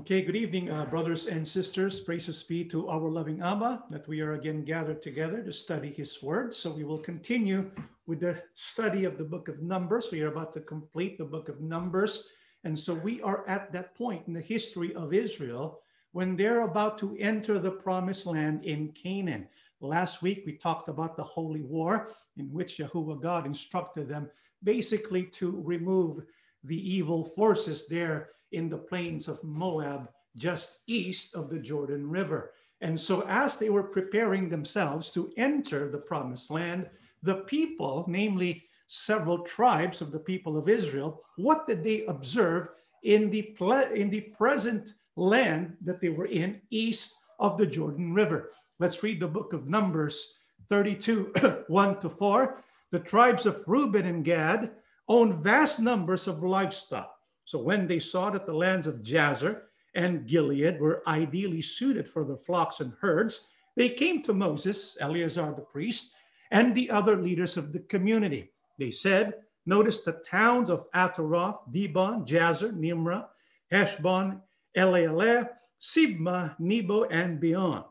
Okay, good evening, uh, brothers and sisters. Praises be to our loving Abba that we are again gathered together to study his word. So we will continue with the study of the book of Numbers. We are about to complete the book of Numbers. And so we are at that point in the history of Israel when they're about to enter the promised land in Canaan. Last week, we talked about the holy war in which Yahuwah God instructed them basically to remove the evil forces there in the plains of Moab, just east of the Jordan River. And so, as they were preparing themselves to enter the promised land, the people, namely several tribes of the people of Israel, what did they observe in the, in the present land that they were in east of the Jordan River? Let's read the book of Numbers 32 1 to 4. The tribes of Reuben and Gad owned vast numbers of livestock so when they saw that the lands of Jazer and Gilead were ideally suited for their flocks and herds, they came to Moses, Eleazar the priest, and the other leaders of the community. They said, Notice the towns of Ataroth, Dibon, Jazer, Nimrah, Heshbon, Elealeh, Sibmah, Nebo, and beyond.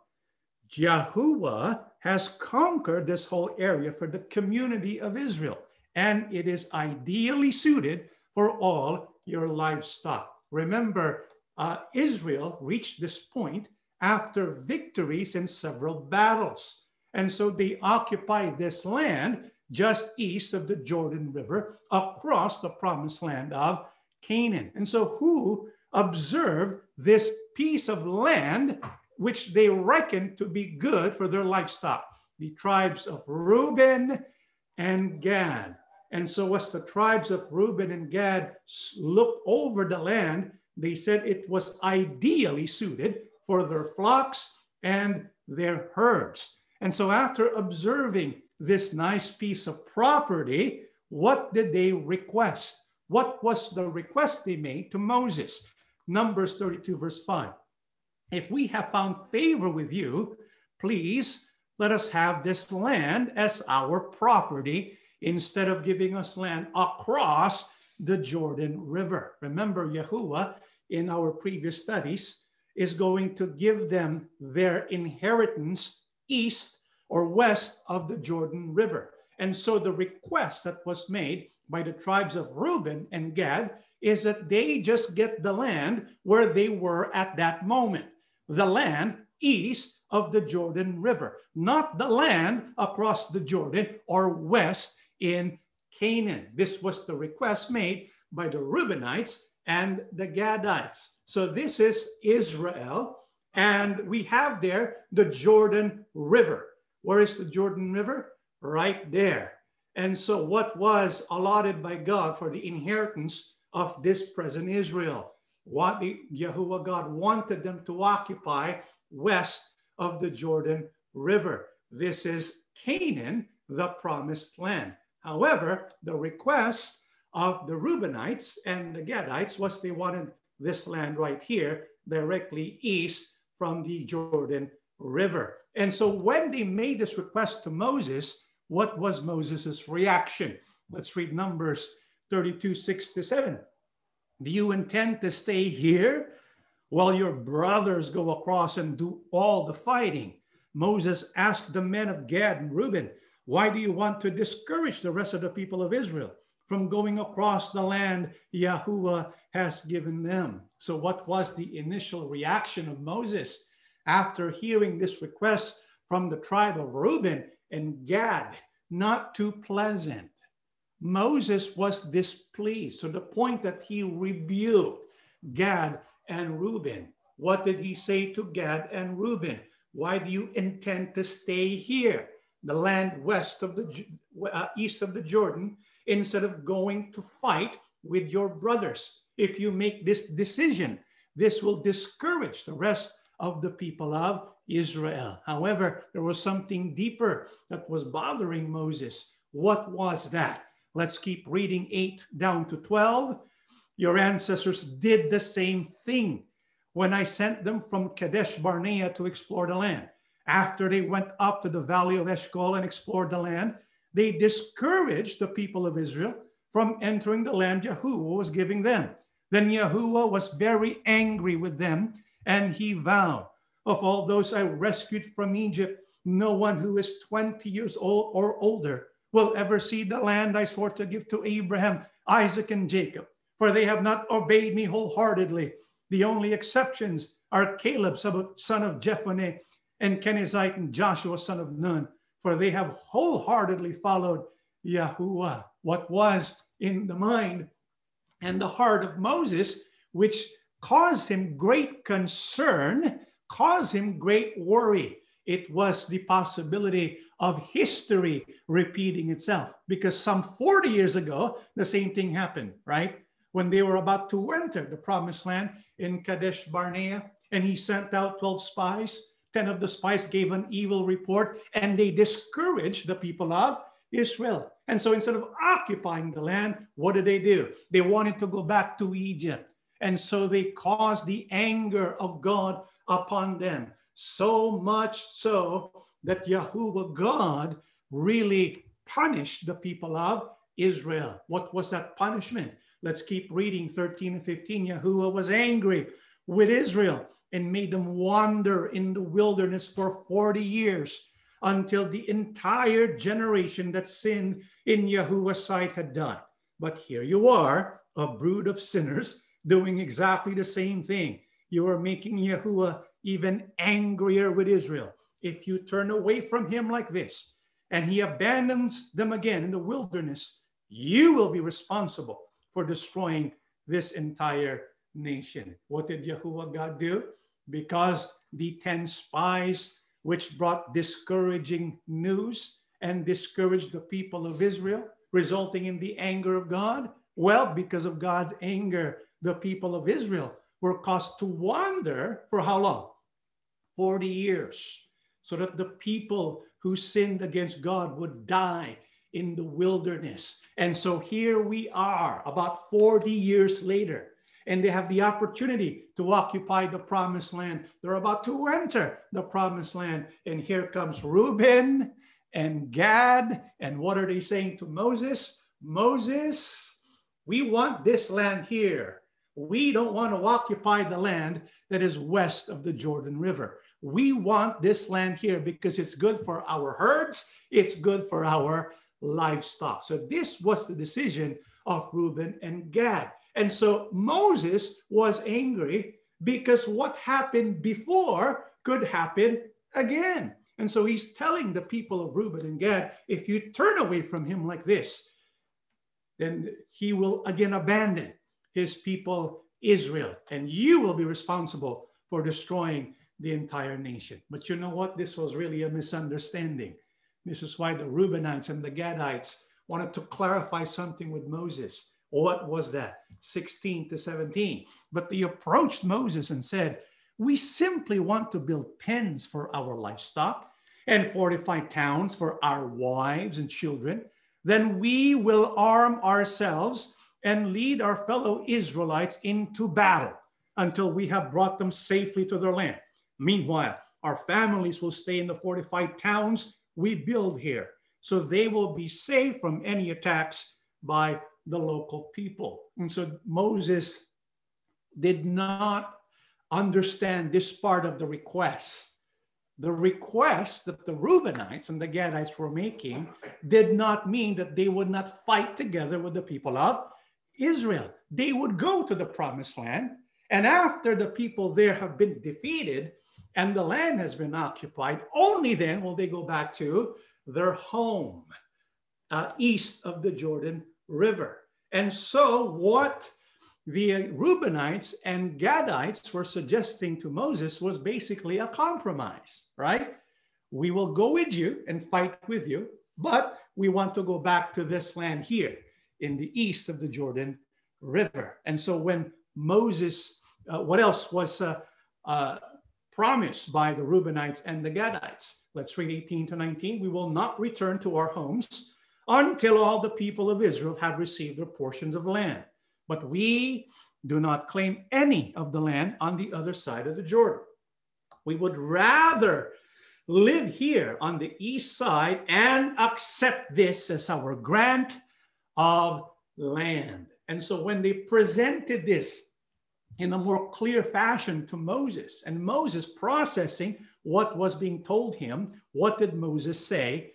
Yahuwah has conquered this whole area for the community of Israel, and it is ideally suited for all your livestock. Remember, uh, Israel reached this point after victories in several battles. And so they occupy this land just east of the Jordan River across the promised land of Canaan. And so, who observed this piece of land which they reckoned to be good for their livestock? The tribes of Reuben and Gad. And so, as the tribes of Reuben and Gad looked over the land, they said it was ideally suited for their flocks and their herds. And so, after observing this nice piece of property, what did they request? What was the request they made to Moses? Numbers 32, verse 5. If we have found favor with you, please let us have this land as our property instead of giving us land across the Jordan River. Remember, Yahuwah in our previous studies is going to give them their inheritance east or west of the Jordan River. And so the request that was made by the tribes of Reuben and Gad is that they just get the land where they were at that moment, the land east of the Jordan River, not the land across the Jordan or west in Canaan. This was the request made by the Reubenites and the Gadites. So this is Israel, and we have there the Jordan River. Where is the Jordan River? Right there. And so, what was allotted by God for the inheritance of this present Israel? What Yahuwah God wanted them to occupy west of the Jordan River. This is Canaan, the promised land. However, the request of the Reubenites and the Gadites was they wanted this land right here, directly east from the Jordan River. And so when they made this request to Moses, what was Moses' reaction? Let's read Numbers 32, 6 to 7. Do you intend to stay here while your brothers go across and do all the fighting? Moses asked the men of Gad and Reuben, why do you want to discourage the rest of the people of Israel from going across the land Yahuwah has given them? So, what was the initial reaction of Moses after hearing this request from the tribe of Reuben and Gad? Not too pleasant. Moses was displeased to the point that he rebuked Gad and Reuben. What did he say to Gad and Reuben? Why do you intend to stay here? The land west of the uh, east of the Jordan instead of going to fight with your brothers. If you make this decision, this will discourage the rest of the people of Israel. However, there was something deeper that was bothering Moses. What was that? Let's keep reading 8 down to 12. Your ancestors did the same thing when I sent them from Kadesh Barnea to explore the land after they went up to the valley of Eshcol and explored the land, they discouraged the people of Israel from entering the land Yahuwah was giving them. Then Yahuwah was very angry with them, and he vowed, Of all those I rescued from Egypt, no one who is 20 years old or older will ever see the land I swore to give to Abraham, Isaac, and Jacob, for they have not obeyed me wholeheartedly. The only exceptions are Caleb, son of Jephunneh, and Kenizzite, and Joshua, son of Nun, for they have wholeheartedly followed Yahuwah. What was in the mind and the heart of Moses, which caused him great concern, caused him great worry. It was the possibility of history repeating itself because some 40 years ago, the same thing happened, right? When they were about to enter the promised land in Kadesh Barnea, and he sent out 12 spies. 10 of the spies gave an evil report, and they discouraged the people of Israel. And so instead of occupying the land, what did they do? They wanted to go back to Egypt. And so they caused the anger of God upon them. So much so that Yahuwah God really punished the people of Israel. What was that punishment? Let's keep reading 13 and 15. Yahuwah was angry with Israel and made them wander in the wilderness for 40 years until the entire generation that sinned in Yahuwah's sight had done. But here you are, a brood of sinners, doing exactly the same thing. You are making Yahuwah even angrier with Israel. If you turn away from him like this and he abandons them again in the wilderness, you will be responsible for destroying this entire nation. What did Yahuwah God do? Because the 10 spies which brought discouraging news and discouraged the people of Israel, resulting in the anger of God? Well, because of God's anger, the people of Israel were caused to wander for how long? 40 years, so that the people who sinned against God would die in the wilderness. And so here we are, about 40 years later and they have the opportunity to occupy the promised land. They're about to enter the promised land. And here comes Reuben and Gad. And what are they saying to Moses? Moses, we want this land here. We don't want to occupy the land that is west of the Jordan River. We want this land here because it's good for our herds, it's good for our livestock. So, this was the decision of Reuben and Gad. And so Moses was angry because what happened before could happen again. And so he's telling the people of Reuben and Gad, if you turn away from him like this, then he will again abandon his people Israel, and you will be responsible for destroying the entire nation. But you know what? This was really a misunderstanding. This is why the Reubenites and the Gadites wanted to clarify something with Moses. What was that? 16 to 17. But they approached Moses and said, We simply want to build pens for our livestock and fortify towns for our wives and children. Then we will arm ourselves and lead our fellow Israelites into battle until we have brought them safely to their land. Meanwhile, our families will stay in the fortified towns we build here, so they will be safe from any attacks by the local people. And so Moses did not understand this part of the request. The request that the Reubenites and the Gadites were making did not mean that they would not fight together with the people of Israel. They would go to the promised land, and after the people there have been defeated and the land has been occupied, only then will they go back to their home uh, east of the Jordan River. And so, what the Reubenites and Gadites were suggesting to Moses was basically a compromise, right? We will go with you and fight with you, but we want to go back to this land here in the east of the Jordan River. And so, when Moses, uh, what else was uh, uh, promised by the Reubenites and the Gadites? Let's read 18 to 19. We will not return to our homes until all the people of Israel have received their portions of land. But we do not claim any of the land on the other side of the Jordan. We would rather live here on the east side and accept this as our grant of land. And so when they presented this in a more clear fashion to Moses, and Moses processing what was being told him, what did Moses say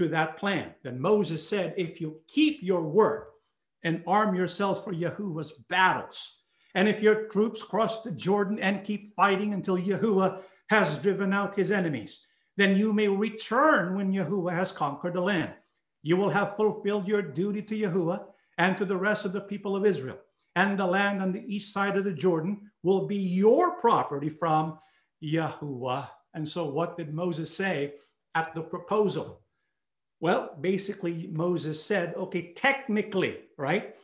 to that plan? Then Moses said, If you keep your word and arm yourselves for Yahuwah's battles, and if your troops cross the Jordan and keep fighting until Yahuwah has driven out his enemies, then you may return when Yahuwah has conquered the land. You will have fulfilled your duty to Yahuwah and to the rest of the people of Israel. And the land on the east side of the Jordan will be your property from Yahuwah. And so, what did Moses say at the proposal? Well, basically, Moses said, okay, technically, right?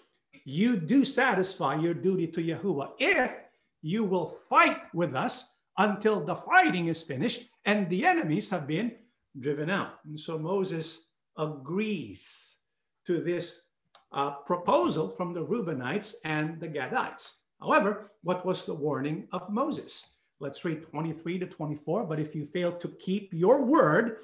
You do satisfy your duty to Yahuwah if you will fight with us until the fighting is finished and the enemies have been driven out. And so Moses agrees to this uh, proposal from the Reubenites and the Gadites. However, what was the warning of Moses? Let's read 23 to 24. But if you fail to keep your word,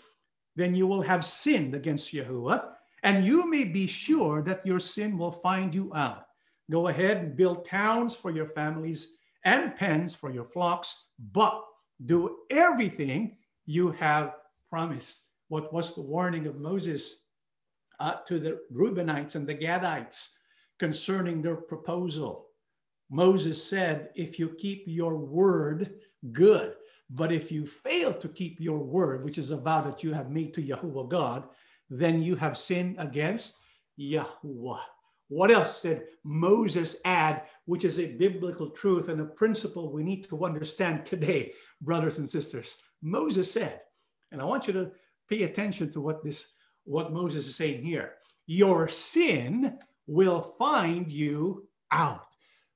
then you will have sinned against Yahuwah, and you may be sure that your sin will find you out. Go ahead and build towns for your families and pens for your flocks, but do everything you have promised. What was the warning of Moses uh, to the Reubenites and the Gadites concerning their proposal? Moses said, If you keep your word, good. But if you fail to keep your word, which is a vow that you have made to Yahuwah God, then you have sinned against Yahuwah. What else did Moses add, which is a biblical truth and a principle we need to understand today, brothers and sisters? Moses said, and I want you to pay attention to what this what Moses is saying here. Your sin will find you out.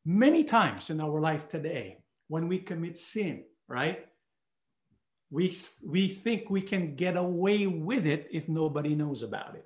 Many times in our life today, when we commit sin, right? We, we think we can get away with it if nobody knows about it.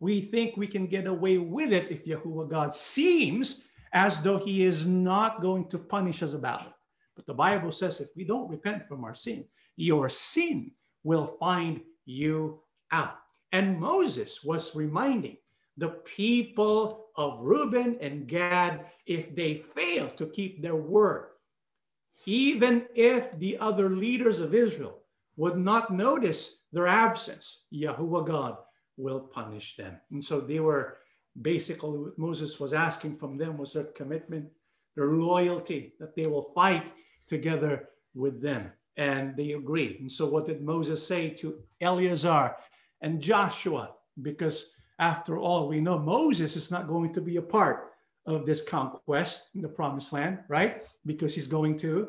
We think we can get away with it if Yahuwah God seems as though he is not going to punish us about it. But the Bible says if we don't repent from our sin, your sin will find you out. And Moses was reminding the people of Reuben and Gad if they fail to keep their word, even if the other leaders of Israel would not notice their absence, Yahuwah God will punish them. And so they were basically what Moses was asking from them was their commitment, their loyalty, that they will fight together with them. And they agreed. And so what did Moses say to Eleazar and Joshua? Because after all, we know Moses is not going to be a part of this conquest in the promised land, right? Because he's going to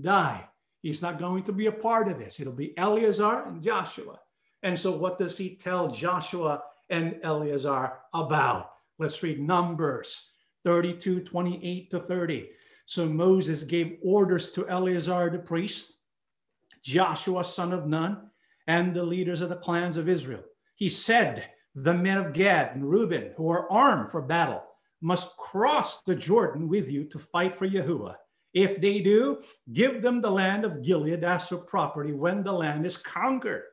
die. He's not going to be a part of this. It'll be Eleazar and Joshua. And so, what does he tell Joshua and Eleazar about? Let's read Numbers 32 28 to 30. So, Moses gave orders to Eleazar the priest, Joshua son of Nun, and the leaders of the clans of Israel. He said, The men of Gad and Reuben who are armed for battle must cross the Jordan with you to fight for Yahuwah. If they do, give them the land of Gilead as their property when the land is conquered.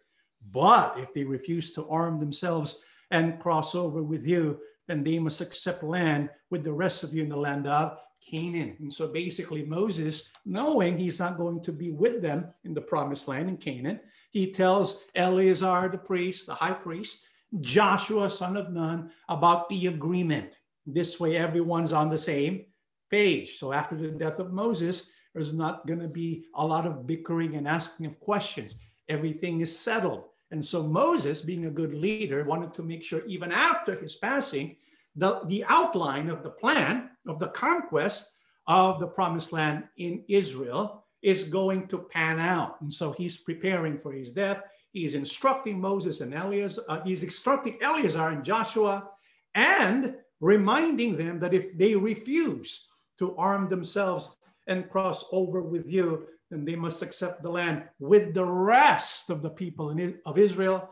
But if they refuse to arm themselves and cross over with you, then they must accept land with the rest of you in the land of Canaan. And so basically, Moses, knowing he's not going to be with them in the promised land in Canaan, he tells Eleazar the priest, the high priest, Joshua, son of Nun, about the agreement. This way, everyone's on the same page. So after the death of Moses, there's not going to be a lot of bickering and asking of questions. Everything is settled. And so Moses, being a good leader, wanted to make sure even after his passing, the, the outline of the plan of the conquest of the promised land in Israel is going to pan out. And so he's preparing for his death. He's instructing Moses and Eleazar, uh, he's instructing Eleazar and Joshua and reminding them that if they refuse to arm themselves and cross over with you, then they must accept the land with the rest of the people in, of Israel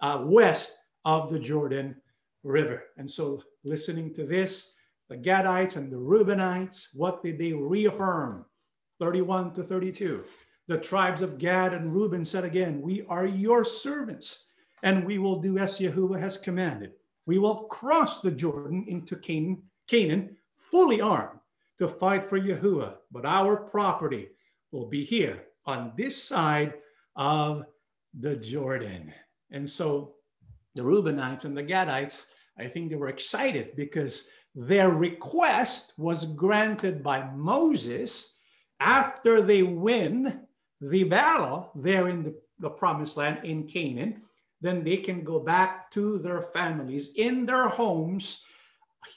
uh, west of the Jordan River. And so, listening to this, the Gadites and the Reubenites, what did they reaffirm? 31 to 32. The tribes of Gad and Reuben said again, We are your servants, and we will do as Yahuwah has commanded. We will cross the Jordan into Canaan, Canaan fully armed to fight for Yahuwah, but our property will be here on this side of the Jordan. And so the Reubenites and the Gadites, I think they were excited because their request was granted by Moses after they win the battle there in the, the promised land in Canaan. Then they can go back to their families in their homes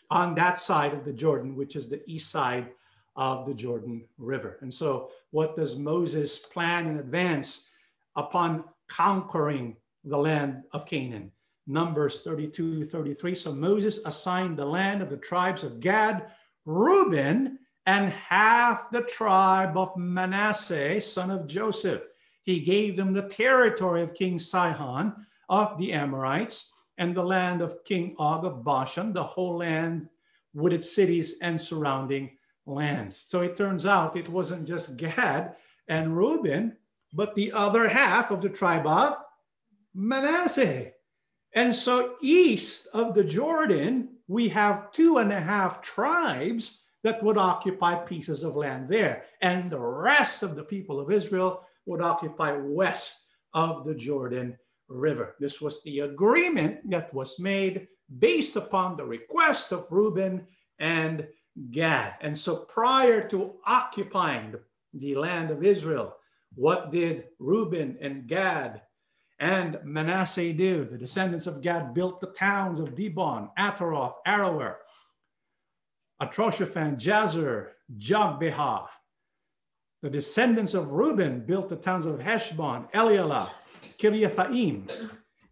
on that side of the Jordan, which is the east side of the Jordan River. And so, what does Moses plan in advance upon conquering the land of Canaan? Numbers 32 33. So, Moses assigned the land of the tribes of Gad, Reuben, and half the tribe of Manasseh, son of Joseph. He gave them the territory of King Sihon of the Amorites and the land of King Og of Bashan, the whole land with its cities and surrounding lands. So it turns out it wasn't just Gad and Reuben, but the other half of the tribe of Manasseh. And so east of the Jordan, we have two and a half tribes that would occupy pieces of land there. And the rest of the people of Israel would occupy west of the Jordan River. This was the agreement that was made based upon the request of Reuben and Gad. And so prior to occupying the land of Israel, what did Reuben and Gad and Manasseh do? The descendants of Gad built the towns of Dibon, Ataroth, Aroer, Atroth-shophan, Jazer, Jogbehah. The descendants of Reuben built the towns of Heshbon, Elealeh, Kiriathaim.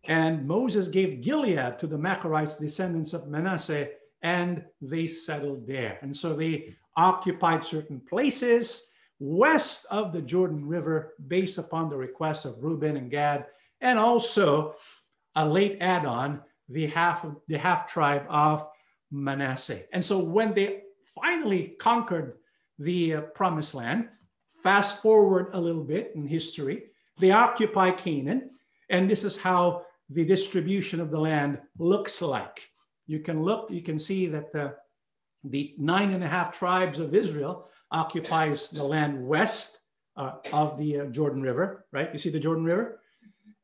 And Moses gave Gilead to the Machirites, descendants of Manasseh, and they settled there. And so they occupied certain places west of the Jordan River based upon the request of Reuben and Gad, and also a late add-on, the half the half tribe of Manasseh. And so when they finally conquered the uh, promised land, fast forward a little bit in history, they occupy Canaan, and this is how the distribution of the land looks like you can look, you can see that the, the nine and a half tribes of Israel occupies the land west uh, of the uh, Jordan River, right? You see the Jordan River?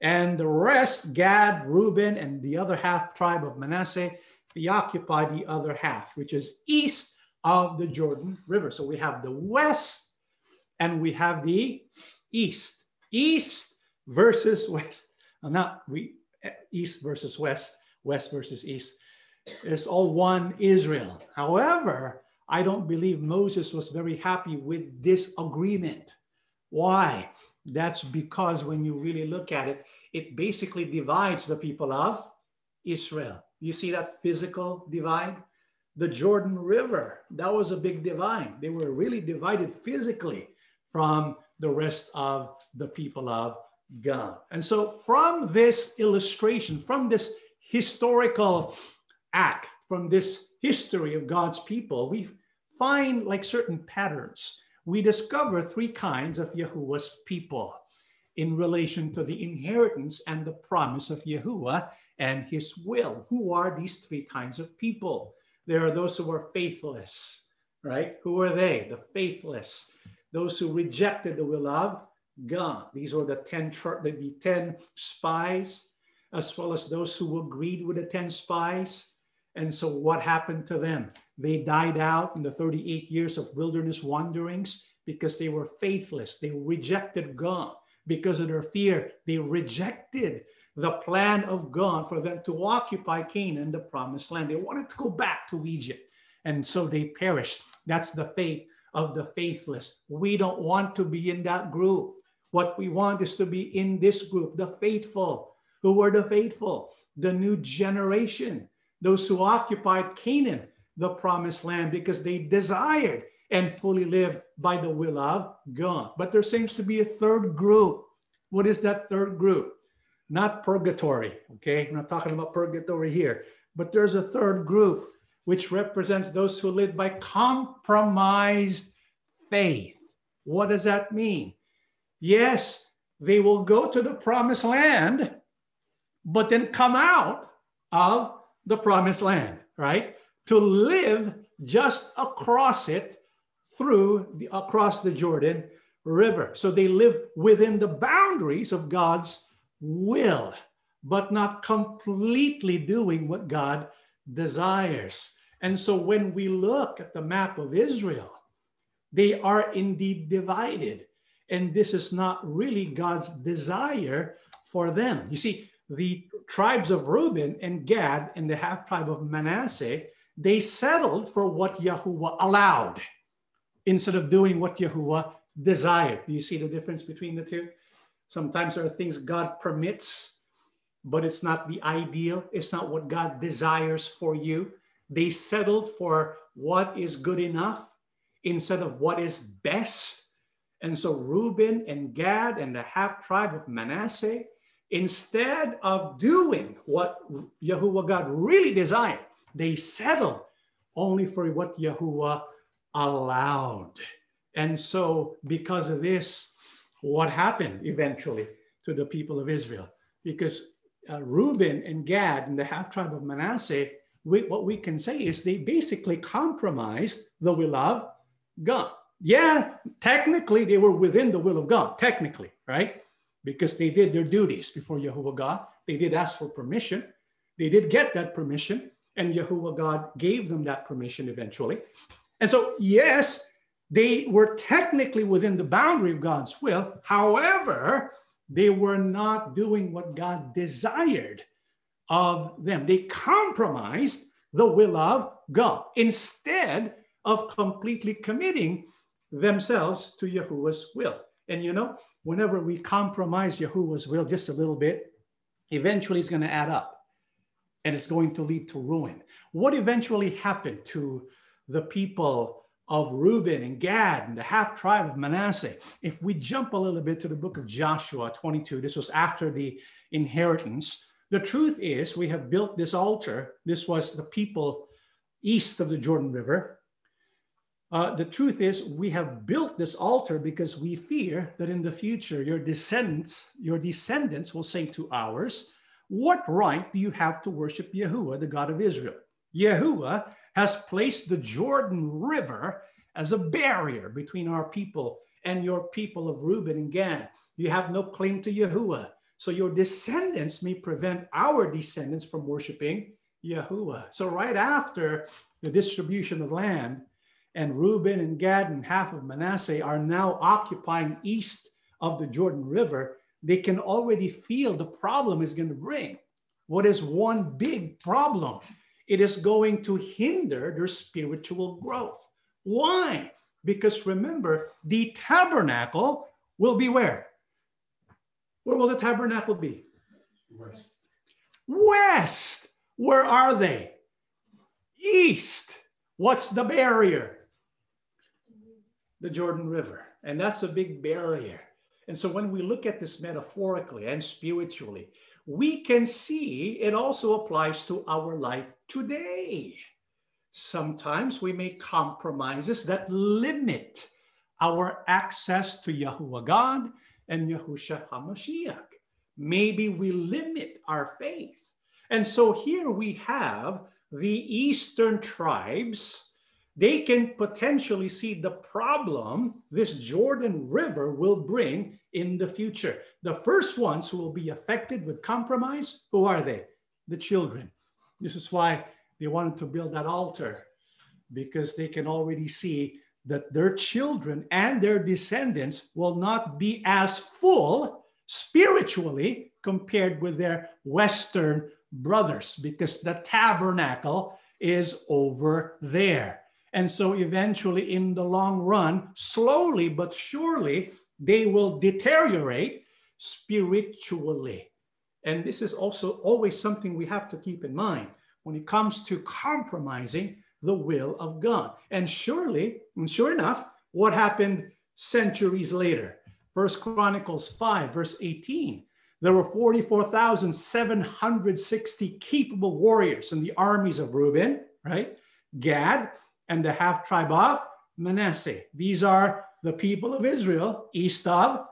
And the rest, Gad, Reuben, and the other half tribe of Manasseh, they occupy the other half, which is east of the Jordan River. So we have the west and we have the east. East versus west. Uh, not we eh, east versus west, west versus east. It's all one Israel. However, I don't believe Moses was very happy with this agreement. Why? That's because when you really look at it, it basically divides the people of Israel. You see that physical divide? The Jordan River, that was a big divide. They were really divided physically from the rest of the people of God. And so, from this illustration, from this historical act from this history of God's people, we find like certain patterns. We discover three kinds of Yahuwah's people in relation to the inheritance and the promise of Yahuwah and his will. Who are these three kinds of people? There are those who are faithless, right? Who are they? The faithless, those who rejected the will of God. These were the 10, the 10 spies, as well as those who agreed with the 10 spies and so, what happened to them? They died out in the 38 years of wilderness wanderings because they were faithless. They rejected God. Because of their fear, they rejected the plan of God for them to occupy Canaan, the promised land. They wanted to go back to Egypt. And so they perished. That's the fate of the faithless. We don't want to be in that group. What we want is to be in this group, the faithful. Who were the faithful? The new generation those who occupied Canaan, the promised land, because they desired and fully lived by the will of God. But there seems to be a third group. What is that third group? Not purgatory, okay? I'm not talking about purgatory here, but there's a third group which represents those who live by compromised faith. What does that mean? Yes, they will go to the promised land, but then come out of the promised land, right? To live just across it through the, across the Jordan River. So they live within the boundaries of God's will, but not completely doing what God desires. And so when we look at the map of Israel, they are indeed divided. And this is not really God's desire for them. You see, the tribes of Reuben and Gad and the half tribe of Manasseh, they settled for what Yahuwah allowed instead of doing what Yahuwah desired. Do you see the difference between the two? Sometimes there are things God permits, but it's not the ideal. It's not what God desires for you. They settled for what is good enough instead of what is best. And so Reuben and Gad and the half tribe of Manasseh, instead of doing what Yahuwah God really desired, they settled only for what Yahuwah allowed. And so, because of this, what happened eventually to the people of Israel? Because uh, Reuben and Gad and the half tribe of Manasseh, we, what we can say is they basically compromised the will of God. Yeah, technically they were within the will of God, technically, right? Because they did their duties before Yahuwah God. They did ask for permission. They did get that permission, and Yahuwah God gave them that permission eventually. And so, yes, they were technically within the boundary of God's will. However, they were not doing what God desired of them. They compromised the will of God. Instead, of completely committing themselves to Yahuwah's will. And you know, whenever we compromise Yahuwah's will just a little bit, eventually it's going to add up and it's going to lead to ruin. What eventually happened to the people of Reuben and Gad and the half tribe of Manasseh? If we jump a little bit to the book of Joshua 22, this was after the inheritance. The truth is, we have built this altar. This was the people east of the Jordan River. Uh, the truth is, we have built this altar because we fear that in the future your descendants, your descendants will say to ours, What right do you have to worship Yahuwah, the God of Israel? Yahuwah has placed the Jordan River as a barrier between our people and your people of Reuben and Gad. You have no claim to Yahuwah. So your descendants may prevent our descendants from worshiping Yahuwah. So right after the distribution of land, and Reuben and Gad and half of Manasseh are now occupying east of the Jordan River, they can already feel the problem is going to bring. What is one big problem? It is going to hinder their spiritual growth. Why? Because remember, the tabernacle will be where? Where will the tabernacle be? West. West. Where are they? East. What's the barrier? the Jordan River. And that's a big barrier. And so when we look at this metaphorically and spiritually, we can see it also applies to our life today. Sometimes we make compromises that limit our access to Yahuwah God and Yahushua HaMashiach. Maybe we limit our faith. And so here we have the eastern tribes they can potentially see the problem this Jordan River will bring in the future. The first ones who will be affected with compromise, who are they? The children. This is why they wanted to build that altar because they can already see that their children and their descendants will not be as full spiritually compared with their Western brothers because the tabernacle is over there. And so eventually, in the long run, slowly but surely, they will deteriorate spiritually. And this is also always something we have to keep in mind when it comes to compromising the will of God. And surely, and sure enough, what happened centuries later? First Chronicles 5, verse 18. There were 44,760 capable warriors in the armies of Reuben, right? Gad, and the half tribe of Manasseh. These are the people of Israel east of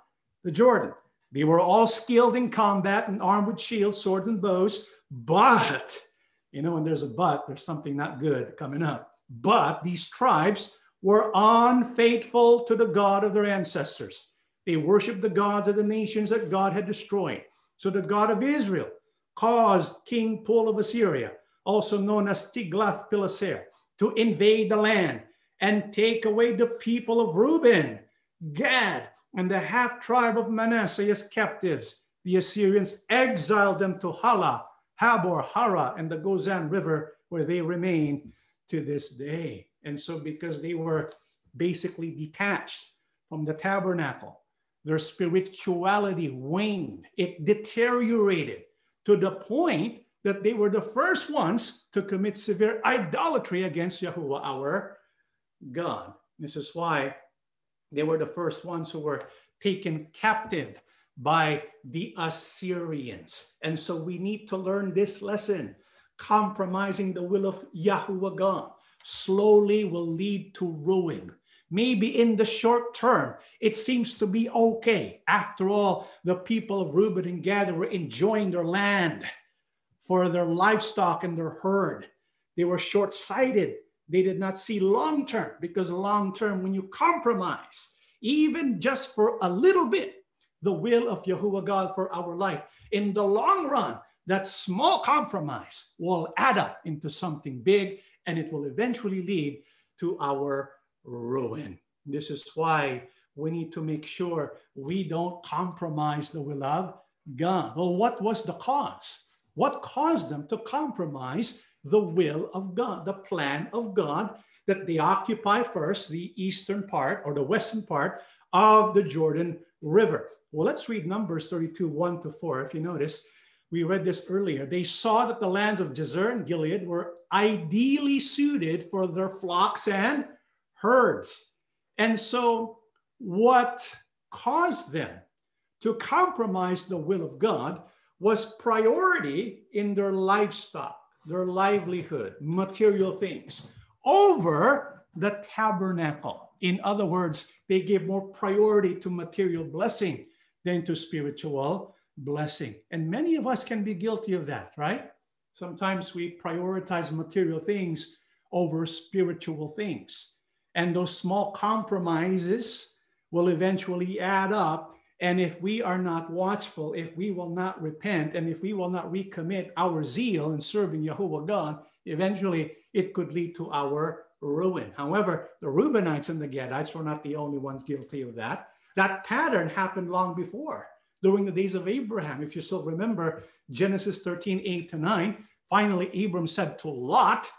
the Jordan. They were all skilled in combat and armed with shields, swords, and bows. But, you know, when there's a but, there's something not good coming up. But these tribes were unfaithful to the God of their ancestors. They worshiped the gods of the nations that God had destroyed. So the God of Israel caused King Pul of Assyria, also known as Tiglath-Pileser, to invade the land and take away the people of Reuben, Gad, and the half tribe of Manasseh as captives. The Assyrians exiled them to Hala, Habor, Hara, and the Gozan River, where they remain to this day. And so, because they were basically detached from the tabernacle, their spirituality waned, it deteriorated to the point that they were the first ones to commit severe idolatry against Yahuwah, our God. This is why they were the first ones who were taken captive by the Assyrians. And so we need to learn this lesson. Compromising the will of Yahuwah God slowly will lead to ruin. Maybe in the short term, it seems to be okay. After all, the people of Reuben and Gad were enjoying their land for their livestock and their herd. They were short sighted. They did not see long term because long term, when you compromise, even just for a little bit, the will of Yahuwah God for our life, in the long run, that small compromise will add up into something big and it will eventually lead to our ruin. This is why we need to make sure we don't compromise the will of God. Well, what was the cause? What caused them to compromise the will of God, the plan of God that they occupy first the eastern part or the western part of the Jordan River? Well, let's read Numbers 32, 1 to 4. If you notice, we read this earlier. They saw that the lands of Jazer and Gilead were ideally suited for their flocks and herds. And so, what caused them to compromise the will of God was priority in their livestock, their livelihood, material things, over the tabernacle. In other words, they gave more priority to material blessing than to spiritual blessing. And many of us can be guilty of that, right? Sometimes we prioritize material things over spiritual things. And those small compromises will eventually add up. And if we are not watchful, if we will not repent, and if we will not recommit our zeal in serving Yahuwah God, eventually it could lead to our ruin. However, the Reubenites and the Gadites were not the only ones guilty of that. That pattern happened long before, during the days of Abraham. If you still remember Genesis 13, 8 to 9, finally Abram said to Lot,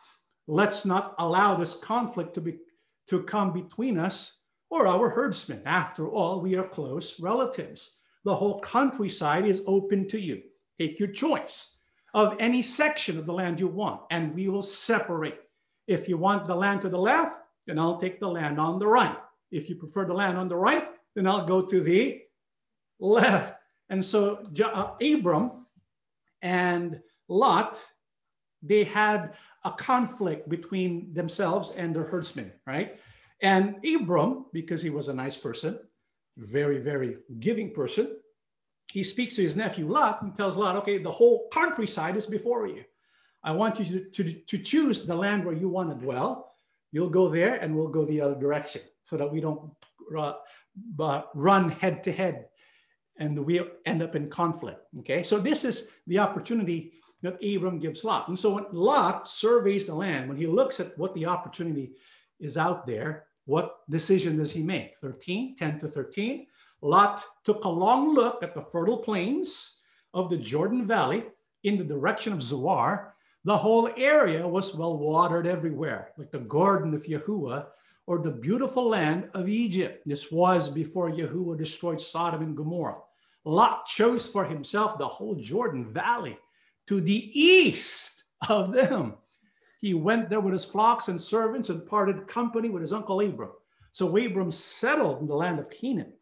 Let's not allow this conflict to be to come between us or our herdsmen. After all, we are close relatives. The whole countryside is open to you. Take your choice of any section of the land you want, and we will separate. If you want the land to the left, then I'll take the land on the right. If you prefer the land on the right, then I'll go to the left. And so uh, Abram and Lot they had a conflict between themselves and their herdsmen, right? And Abram, because he was a nice person, very, very giving person, he speaks to his nephew Lot and tells Lot, okay, the whole countryside is before you. I want you to, to, to choose the land where you want to dwell. You'll go there and we'll go the other direction so that we don't run head to head and we end up in conflict. Okay, so this is the opportunity that Abram gives Lot. And so when Lot surveys the land, when he looks at what the opportunity is out there, what decision does he make? 13, 10 to 13. Lot took a long look at the fertile plains of the Jordan Valley in the direction of Zoar. The whole area was well watered everywhere, like the garden of Yahuwah or the beautiful land of Egypt. This was before Yahuwah destroyed Sodom and Gomorrah. Lot chose for himself the whole Jordan Valley to the east of them. He went there with his flocks and servants and parted company with his uncle Abram. So Abram settled in the land of Canaan,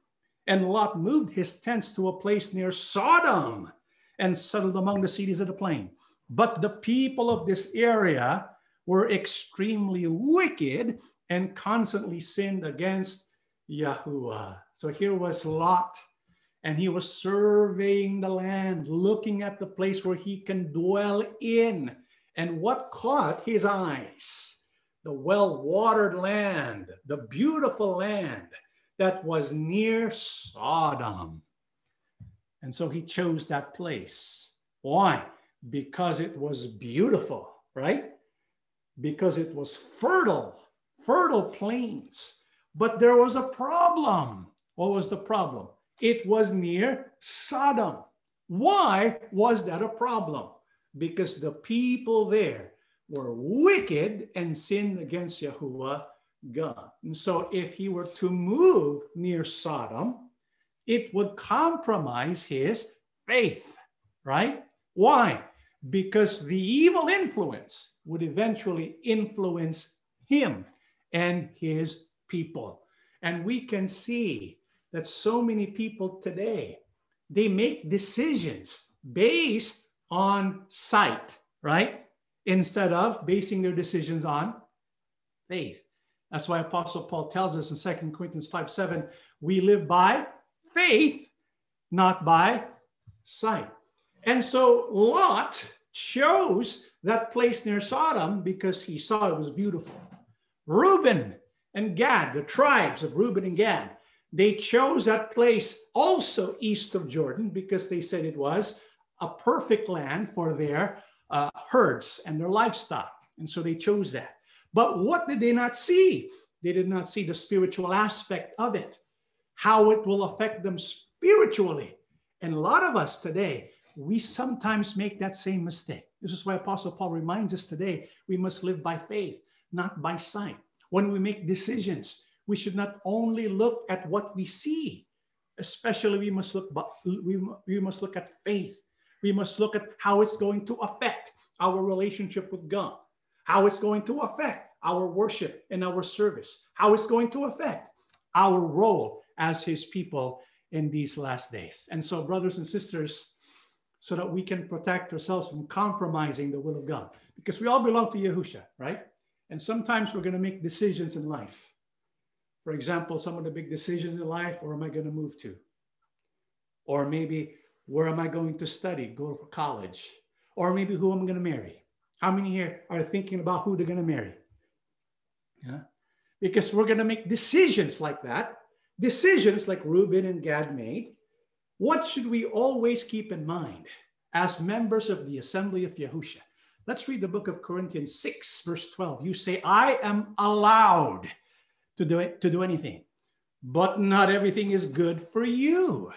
and Lot moved his tents to a place near Sodom and settled among the cities of the plain. But the people of this area were extremely wicked and constantly sinned against Yahuwah. So here was Lot and he was surveying the land, looking at the place where he can dwell in. And what caught his eyes? the well watered land, the beautiful land that was near Sodom. And so he chose that place. Why? Because it was beautiful, right? Because it was fertile, fertile plains. But there was a problem. What was the problem? It was near Sodom. Why was that a problem? Because the people there were wicked and sinned against Yahuwah God. And so if he were to move near Sodom, it would compromise his faith, right? Why? Because the evil influence would eventually influence him and his people. And we can see that so many people today, they make decisions based on sight, right? Instead of basing their decisions on faith. That's why Apostle Paul tells us in 2 Corinthians 5 7, we live by faith, not by sight. And so Lot chose that place near Sodom because he saw it was beautiful. Reuben and Gad, the tribes of Reuben and Gad, they chose that place also east of Jordan because they said it was a perfect land for their uh, herds and their livestock. And so they chose that. But what did they not see? They did not see the spiritual aspect of it, how it will affect them spiritually. And a lot of us today, we sometimes make that same mistake. This is why Apostle Paul reminds us today we must live by faith, not by sight. When we make decisions, we should not only look at what we see, especially we must look, we, must look at faith. We must look at how it's going to affect our relationship with God how it's going to affect our worship and our service, how it's going to affect our role as his people in these last days. And so, brothers and sisters, so that we can protect ourselves from compromising the will of God, because we all belong to Yahusha, right? And sometimes we're going to make decisions in life. For example, some of the big decisions in life where am I going to move to? Or maybe where am I going to study, go for college? Or maybe who am I going to marry? How many here are thinking about who they're going to marry? Yeah. Because we're going to make decisions like that, decisions like Reuben and Gad made. What should we always keep in mind as members of the assembly of Yahusha? Let's read the book of Corinthians 6, verse 12. You say, I am allowed to do it, to do anything, but not everything is good for you.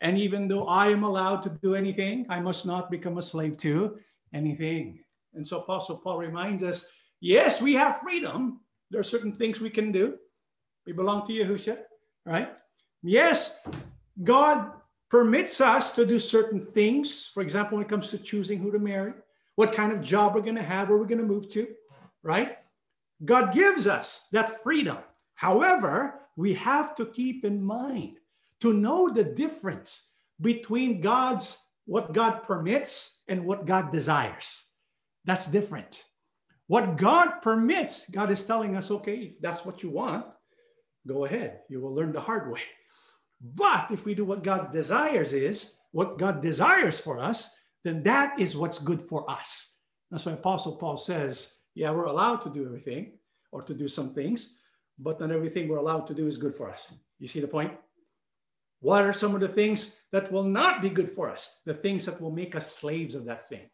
And even though I am allowed to do anything, I must not become a slave to anything. And so Apostle Paul reminds us yes, we have freedom. There are certain things we can do. We belong to Yahusha, right? Yes, God permits us to do certain things. For example, when it comes to choosing who to marry, what kind of job we're going to have, where we're going to move to, right? God gives us that freedom. However, we have to keep in mind to know the difference between God's what God permits and what God desires. That's different. What God permits, God is telling us, okay, if that's what you want, go ahead. You will learn the hard way. But if we do what God's desires is, what God desires for us, then that is what's good for us. That's why Apostle Paul says, yeah, we're allowed to do everything or to do some things, but not everything we're allowed to do is good for us. You see the point? What are some of the things that will not be good for us? The things that will make us slaves of that thing.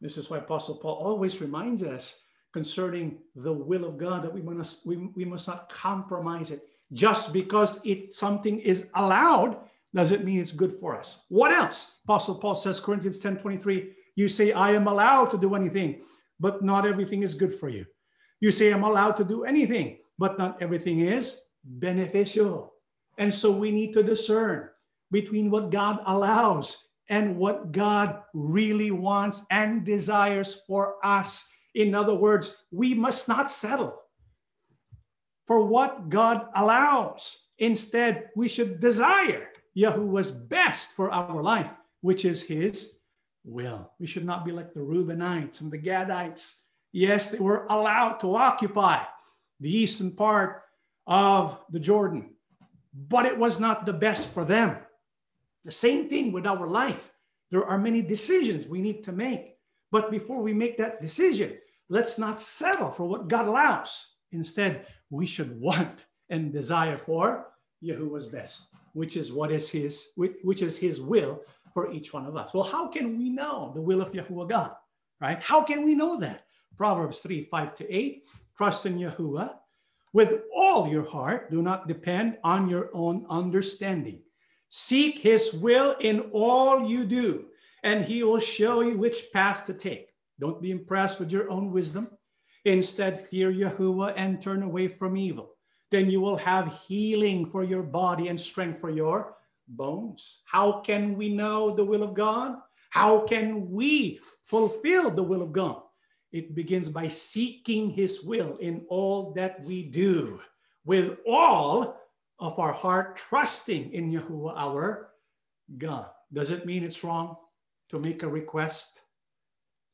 This is why Apostle Paul always reminds us concerning the will of God that we must, we, we must not compromise it. Just because it something is allowed doesn't mean it's good for us. What else? Apostle Paul says, Corinthians 10 23, you say, I am allowed to do anything, but not everything is good for you. You say, I'm allowed to do anything, but not everything is beneficial. And so we need to discern between what God allows and what God really wants and desires for us. In other words, we must not settle for what God allows. Instead, we should desire Yahuwah's best for our life, which is His will. We should not be like the Reubenites and the Gadites. Yes, they were allowed to occupy the eastern part of the Jordan, but it was not the best for them. The same thing with our life. There are many decisions we need to make. But before we make that decision, let's not settle for what God allows. Instead, we should want and desire for Yahuwah's best, which is what is his, which is his will for each one of us. Well, how can we know the will of Yahuwah God? Right? How can we know that? Proverbs 3, 5 to 8. Trust in Yahuwah with all your heart. Do not depend on your own understanding. Seek his will in all you do, and he will show you which path to take. Don't be impressed with your own wisdom. Instead, fear Yahuwah and turn away from evil. Then you will have healing for your body and strength for your bones. How can we know the will of God? How can we fulfill the will of God? It begins by seeking his will in all that we do with all of our heart, trusting in Yahuwah our God. Does it mean it's wrong to make a request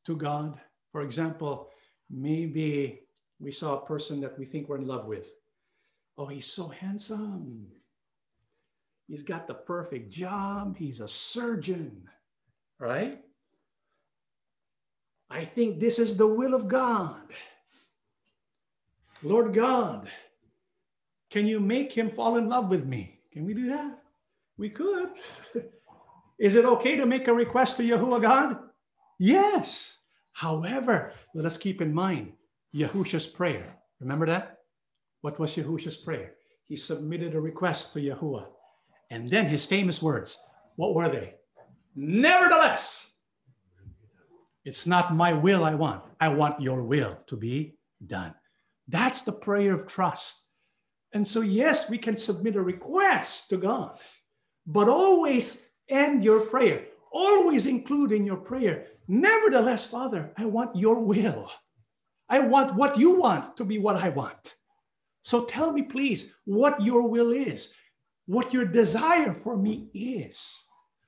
to God? For example, maybe we saw a person that we think we're in love with. Oh, he's so handsome. He's got the perfect job. He's a surgeon, right? I think this is the will of God. Lord God, can you make him fall in love with me? Can we do that? We could. is it okay to make a request to Yahuwah God? Yes. However, let us keep in mind Yahusha's prayer. Remember that? What was Yahusha's prayer? He submitted a request to Yahuwah. And then his famous words, what were they? Nevertheless, it's not my will I want. I want your will to be done. That's the prayer of trust. And so, yes, we can submit a request to God, but always end your prayer. Always include in your prayer, nevertheless, Father, I want your will. I want what you want to be what I want. So tell me, please, what your will is, what your desire for me is.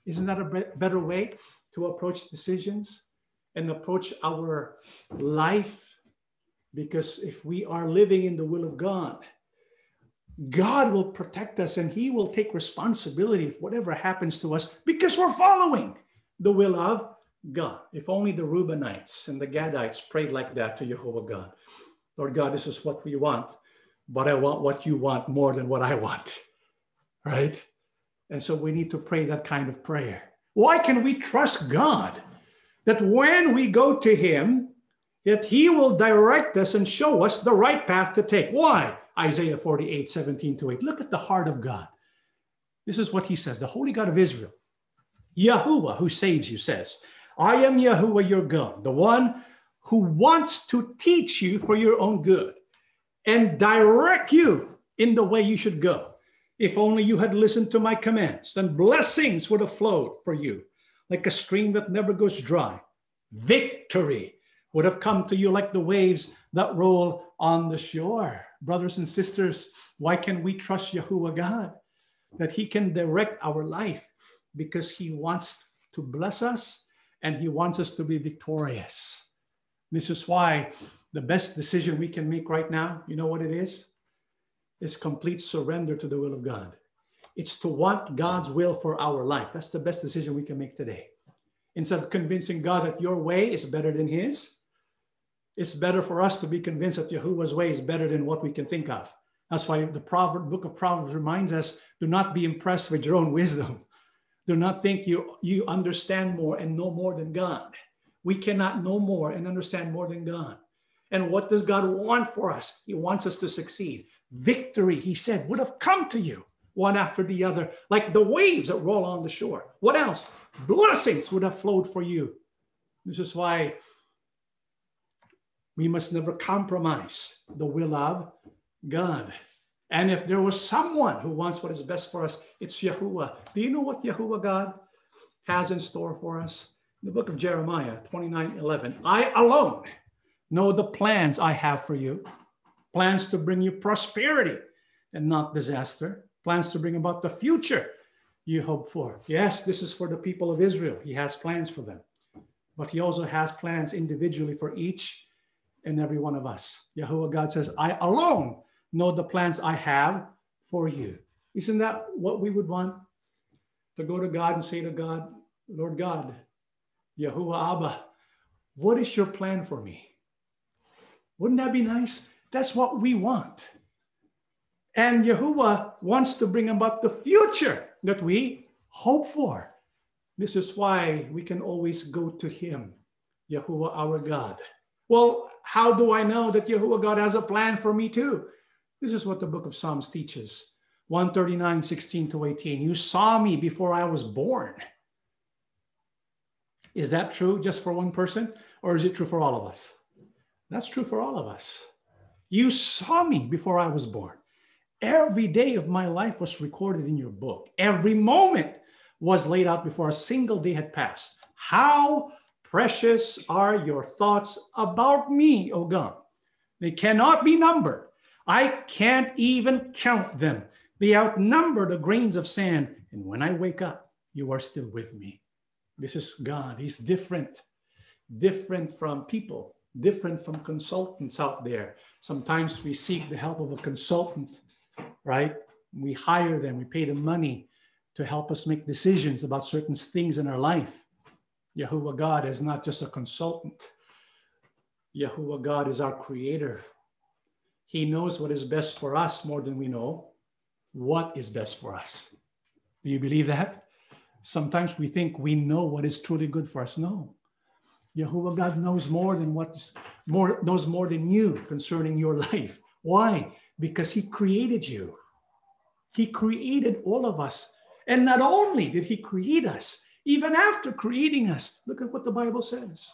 Isn't that a better way to approach decisions? and approach our life. Because if we are living in the will of God, God will protect us and He will take responsibility for whatever happens to us because we're following the will of God. If only the Reubenites and the Gadites prayed like that to Jehovah God. Lord God, this is what we want, but I want what you want more than what I want. Right? And so we need to pray that kind of prayer. Why can we trust God? that when we go to him, that he will direct us and show us the right path to take. Why? Isaiah 48, 17 to 8. Look at the heart of God. This is what he says, the Holy God of Israel. Yahuwah, who saves you, says, I am Yahuwah your God, the one who wants to teach you for your own good and direct you in the way you should go. If only you had listened to my commands, then blessings would have flowed for you like a stream that never goes dry. Victory would have come to you like the waves that roll on the shore. Brothers and sisters, why can we trust Yahuwah God? That He can direct our life because He wants to bless us and He wants us to be victorious. This is why the best decision we can make right now, you know what it is? Is complete surrender to the will of God. It's to want God's will for our life. That's the best decision we can make today. Instead of convincing God that your way is better than His, it's better for us to be convinced that Yahuwah's way is better than what we can think of. That's why the proverb, book of Proverbs reminds us do not be impressed with your own wisdom. Do not think you, you understand more and know more than God. We cannot know more and understand more than God. And what does God want for us? He wants us to succeed. Victory, he said, would have come to you one after the other, like the waves that roll on the shore. What else? Blessings would have flowed for you. This is why we must never compromise the will of God. And if there was someone who wants what is best for us, it's Yahuwah. Do you know what Yahuwah God has in store for us? In the book of Jeremiah 29 11, I alone know the plans I have for you plans to bring you prosperity and not disaster, plans to bring about the future you hope for. Yes, this is for the people of Israel. He has plans for them, but he also has plans individually for each and every one of us. Yahuwah God says, I alone know the plans I have for you. Isn't that what we would want? To go to God and say to God, Lord God, Yahuwah Abba, what is your plan for me? Wouldn't that be nice? That's what we want. And Yahuwah wants to bring about the future that we hope for. This is why we can always go to Him, Yahuwah our God. Well, how do I know that Yahuwah God has a plan for me too? This is what the book of Psalms teaches 139, 16 to 18. You saw me before I was born. Is that true just for one person, or is it true for all of us? That's true for all of us. You saw me before I was born. Every day of my life was recorded in your book. Every moment was laid out before a single day had passed. How precious are your thoughts about me, O God? They cannot be numbered. I can't even count them. They outnumber the grains of sand. And when I wake up, you are still with me. This is God. He's different, different from people, different from consultants out there. Sometimes we seek the help of a consultant, right? We hire them, we pay them money to help us make decisions about certain things in our life. Yahuwah God is not just a consultant. Yahuwah God is our creator. He knows what is best for us more than we know what is best for us. Do you believe that? Sometimes we think we know what is truly good for us. No. Yahuwah God knows more than what's more knows more than you concerning your life. Why? Because he created you. He created all of us. And not only did he create us, even after creating us, look at what the Bible says.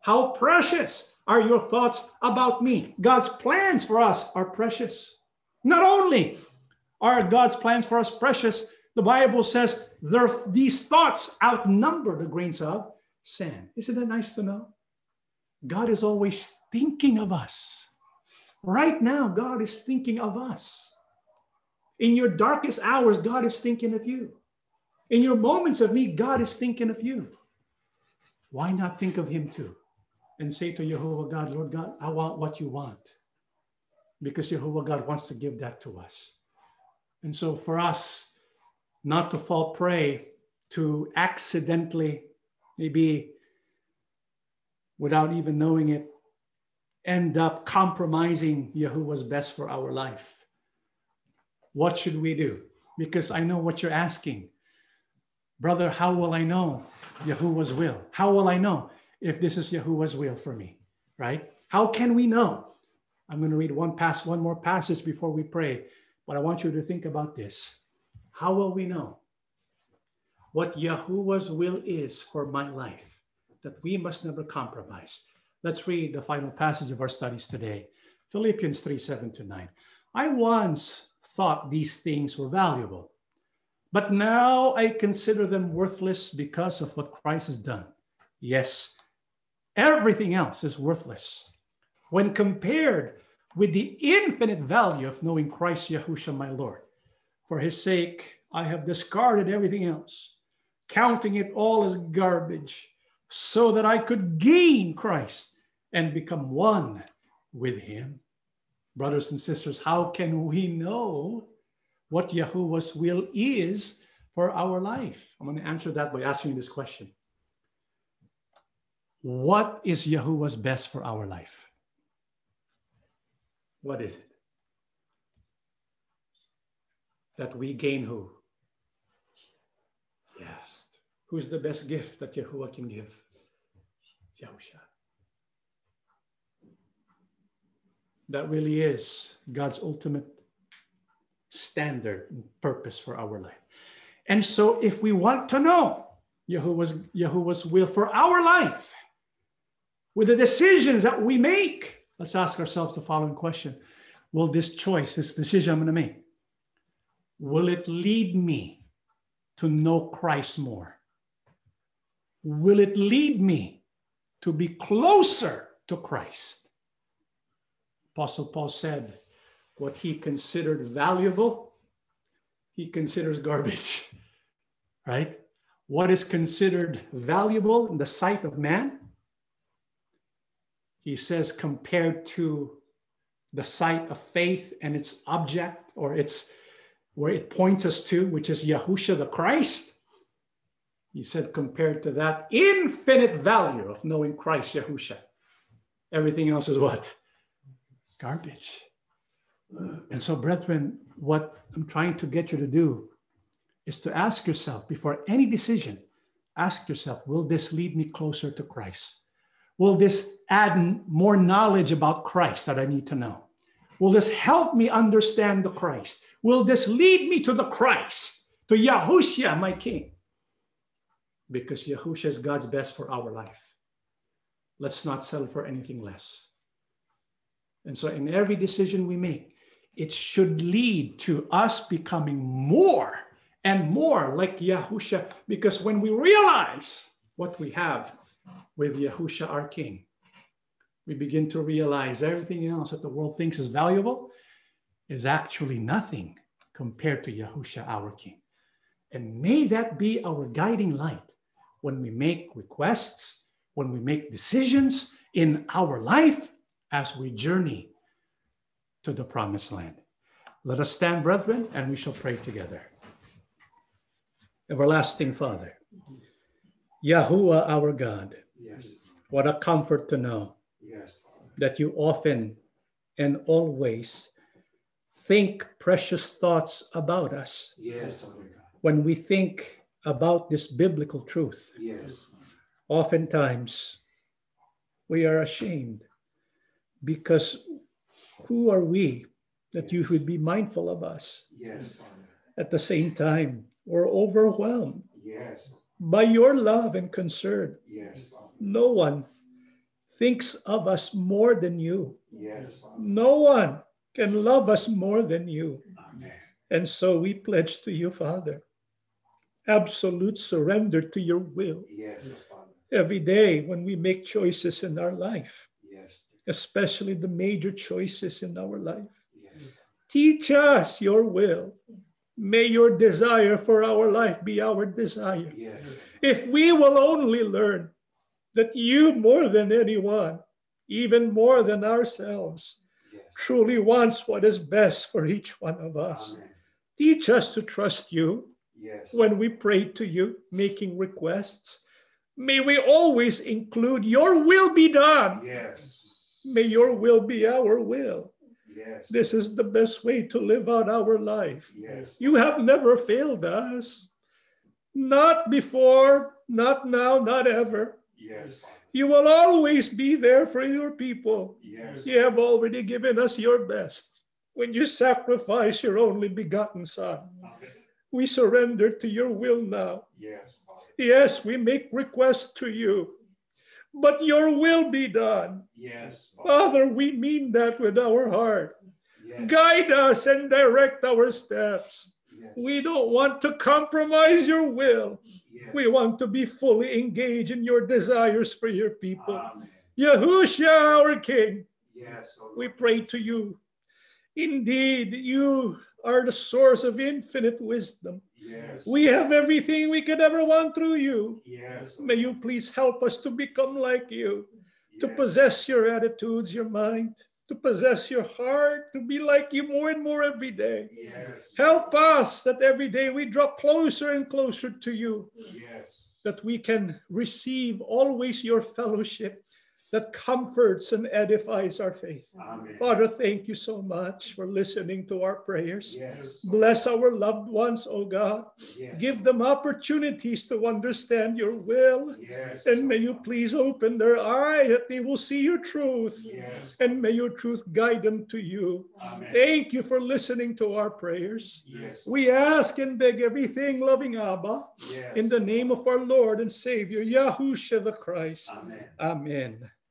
How precious are your thoughts about me? God's plans for us are precious. Not only are God's plans for us precious, the Bible says there, these thoughts outnumber the grains of sand. Isn't that nice to know? God is always thinking of us. Right now, God is thinking of us. In your darkest hours, God is thinking of you. In your moments of need, God is thinking of you. Why not think of Him too? and say to Jehovah God, Lord God, I want what you want. Because Jehovah God wants to give that to us. And so for us not to fall prey to accidentally, maybe without even knowing it, end up compromising Yahuwah's best for our life. What should we do? Because I know what you're asking. Brother, how will I know Yahuwah's will? How will I know? if this is Yahuwah's will for me, right? How can we know? I'm going to read one pass, one more passage before we pray, but I want you to think about this. How will we know what Yahuwah's will is for my life? That we must never compromise. Let's read the final passage of our studies today Philippians 3 7 to 9. I once thought these things were valuable, but now I consider them worthless because of what Christ has done. Yes, Everything else is worthless when compared with the infinite value of knowing Christ Yahushua, my Lord. For his sake, I have discarded everything else, counting it all as garbage, so that I could gain Christ and become one with him. Brothers and sisters, how can we know what Yahuwah's will is for our life? I'm going to answer that by asking you this question what is Yahuwah's best for our life? What is it? That we gain who? Yes. Who's the best gift that Yahuwah can give? Yahusha. That really is God's ultimate standard and purpose for our life. And so if we want to know Yahuwah's, Yahuwah's will for our life, with the decisions that we make, let's ask ourselves the following question Will this choice, this decision I'm going to make, will it lead me to know Christ more? Will it lead me to be closer to Christ? Apostle Paul said, what he considered valuable, he considers garbage, right? What is considered valuable in the sight of man he says compared to the sight of faith and its object or its where it points us to, which is Yahusha the Christ. He said compared to that infinite value of knowing Christ Yahusha. Everything else is what? garbage. And so, brethren, what I'm trying to get you to do is to ask yourself before any decision, ask yourself, will this lead me closer to Christ? Will this add more knowledge about Christ that I need to know? Will this help me understand the Christ? Will this lead me to the Christ, to Yahushua, my King? Because Yahushua is God's best for our life. Let's not settle for anything less. And so, in every decision we make, it should lead to us becoming more and more like Yahusha. Because when we realize what we have with Yahusha, our King, we begin to realize everything else that the world thinks is valuable is actually nothing compared to Yahusha, our King. And may that be our guiding light when we make requests, when we make decisions in our life as we journey to the promised land. Let us stand, brethren, and we shall pray together. Everlasting Father, Yahuwah our God, Yes. what a comfort to know Yes. that you often and always think precious thoughts about us Yes. When we think about this biblical truth. Yes. Oftentimes, we are ashamed because who are we that you should be mindful of us? Yes. At the same time, we're overwhelmed Yes. by your love and concern. Yes. No one thinks of us more than you. Yes. No one can love us more than you. Amen. And so we pledge to you, Father, absolute surrender to your will Yes. Every day when we make choices in our life, Yes. especially the major choices in our life. Yes. Teach us your will. May your desire for our life be our desire. Yes. If we will only learn that you, more than anyone, even more than ourselves, truly wants what is best for each one of us. Amen. Teach us to trust you Yes. when we pray to you, making requests. May we always include your will be done. Yes. May your will be our will. Yes. This is the best way to live out our life. Yes. You have never failed us. Not before, not now, not ever. Yes. You will always be there for your people. Yes. You have already given us your best when you sacrifice your only begotten Son. Amen. We surrender to your will now. Yes. Yes, we make requests to you, but your will be done. Yes. Father. Father, we mean that with our heart. Yes. Guide us and direct our steps. Yes. We don't want to compromise your will. Yes. We want to be fully engaged in your desires for your people. Amen. Yahushua, our King, Yes. oh we pray to you. Indeed, you are the source of infinite wisdom. Yes. We have everything we could ever want through you. Yes. May you please help us to become like you, to possess your attitudes, your mind, to possess your heart, to be like you more and more every day. Yes. Help us that every day we draw closer and closer to you, Yes. that we can receive always your fellowship that comforts and edifies our faith. Amen. Father, thank you so much for listening to our prayers. Yes. Bless our loved ones, oh God. Yes. Give them opportunities to understand your will. Yes. And may you please open their eye that they will see your truth. And may your truth guide them to you. Amen. Thank you for listening to our prayers. We ask and beg everything, loving Abba, in the name of our Lord and Savior, Yahushua the Christ. Amen. Amen.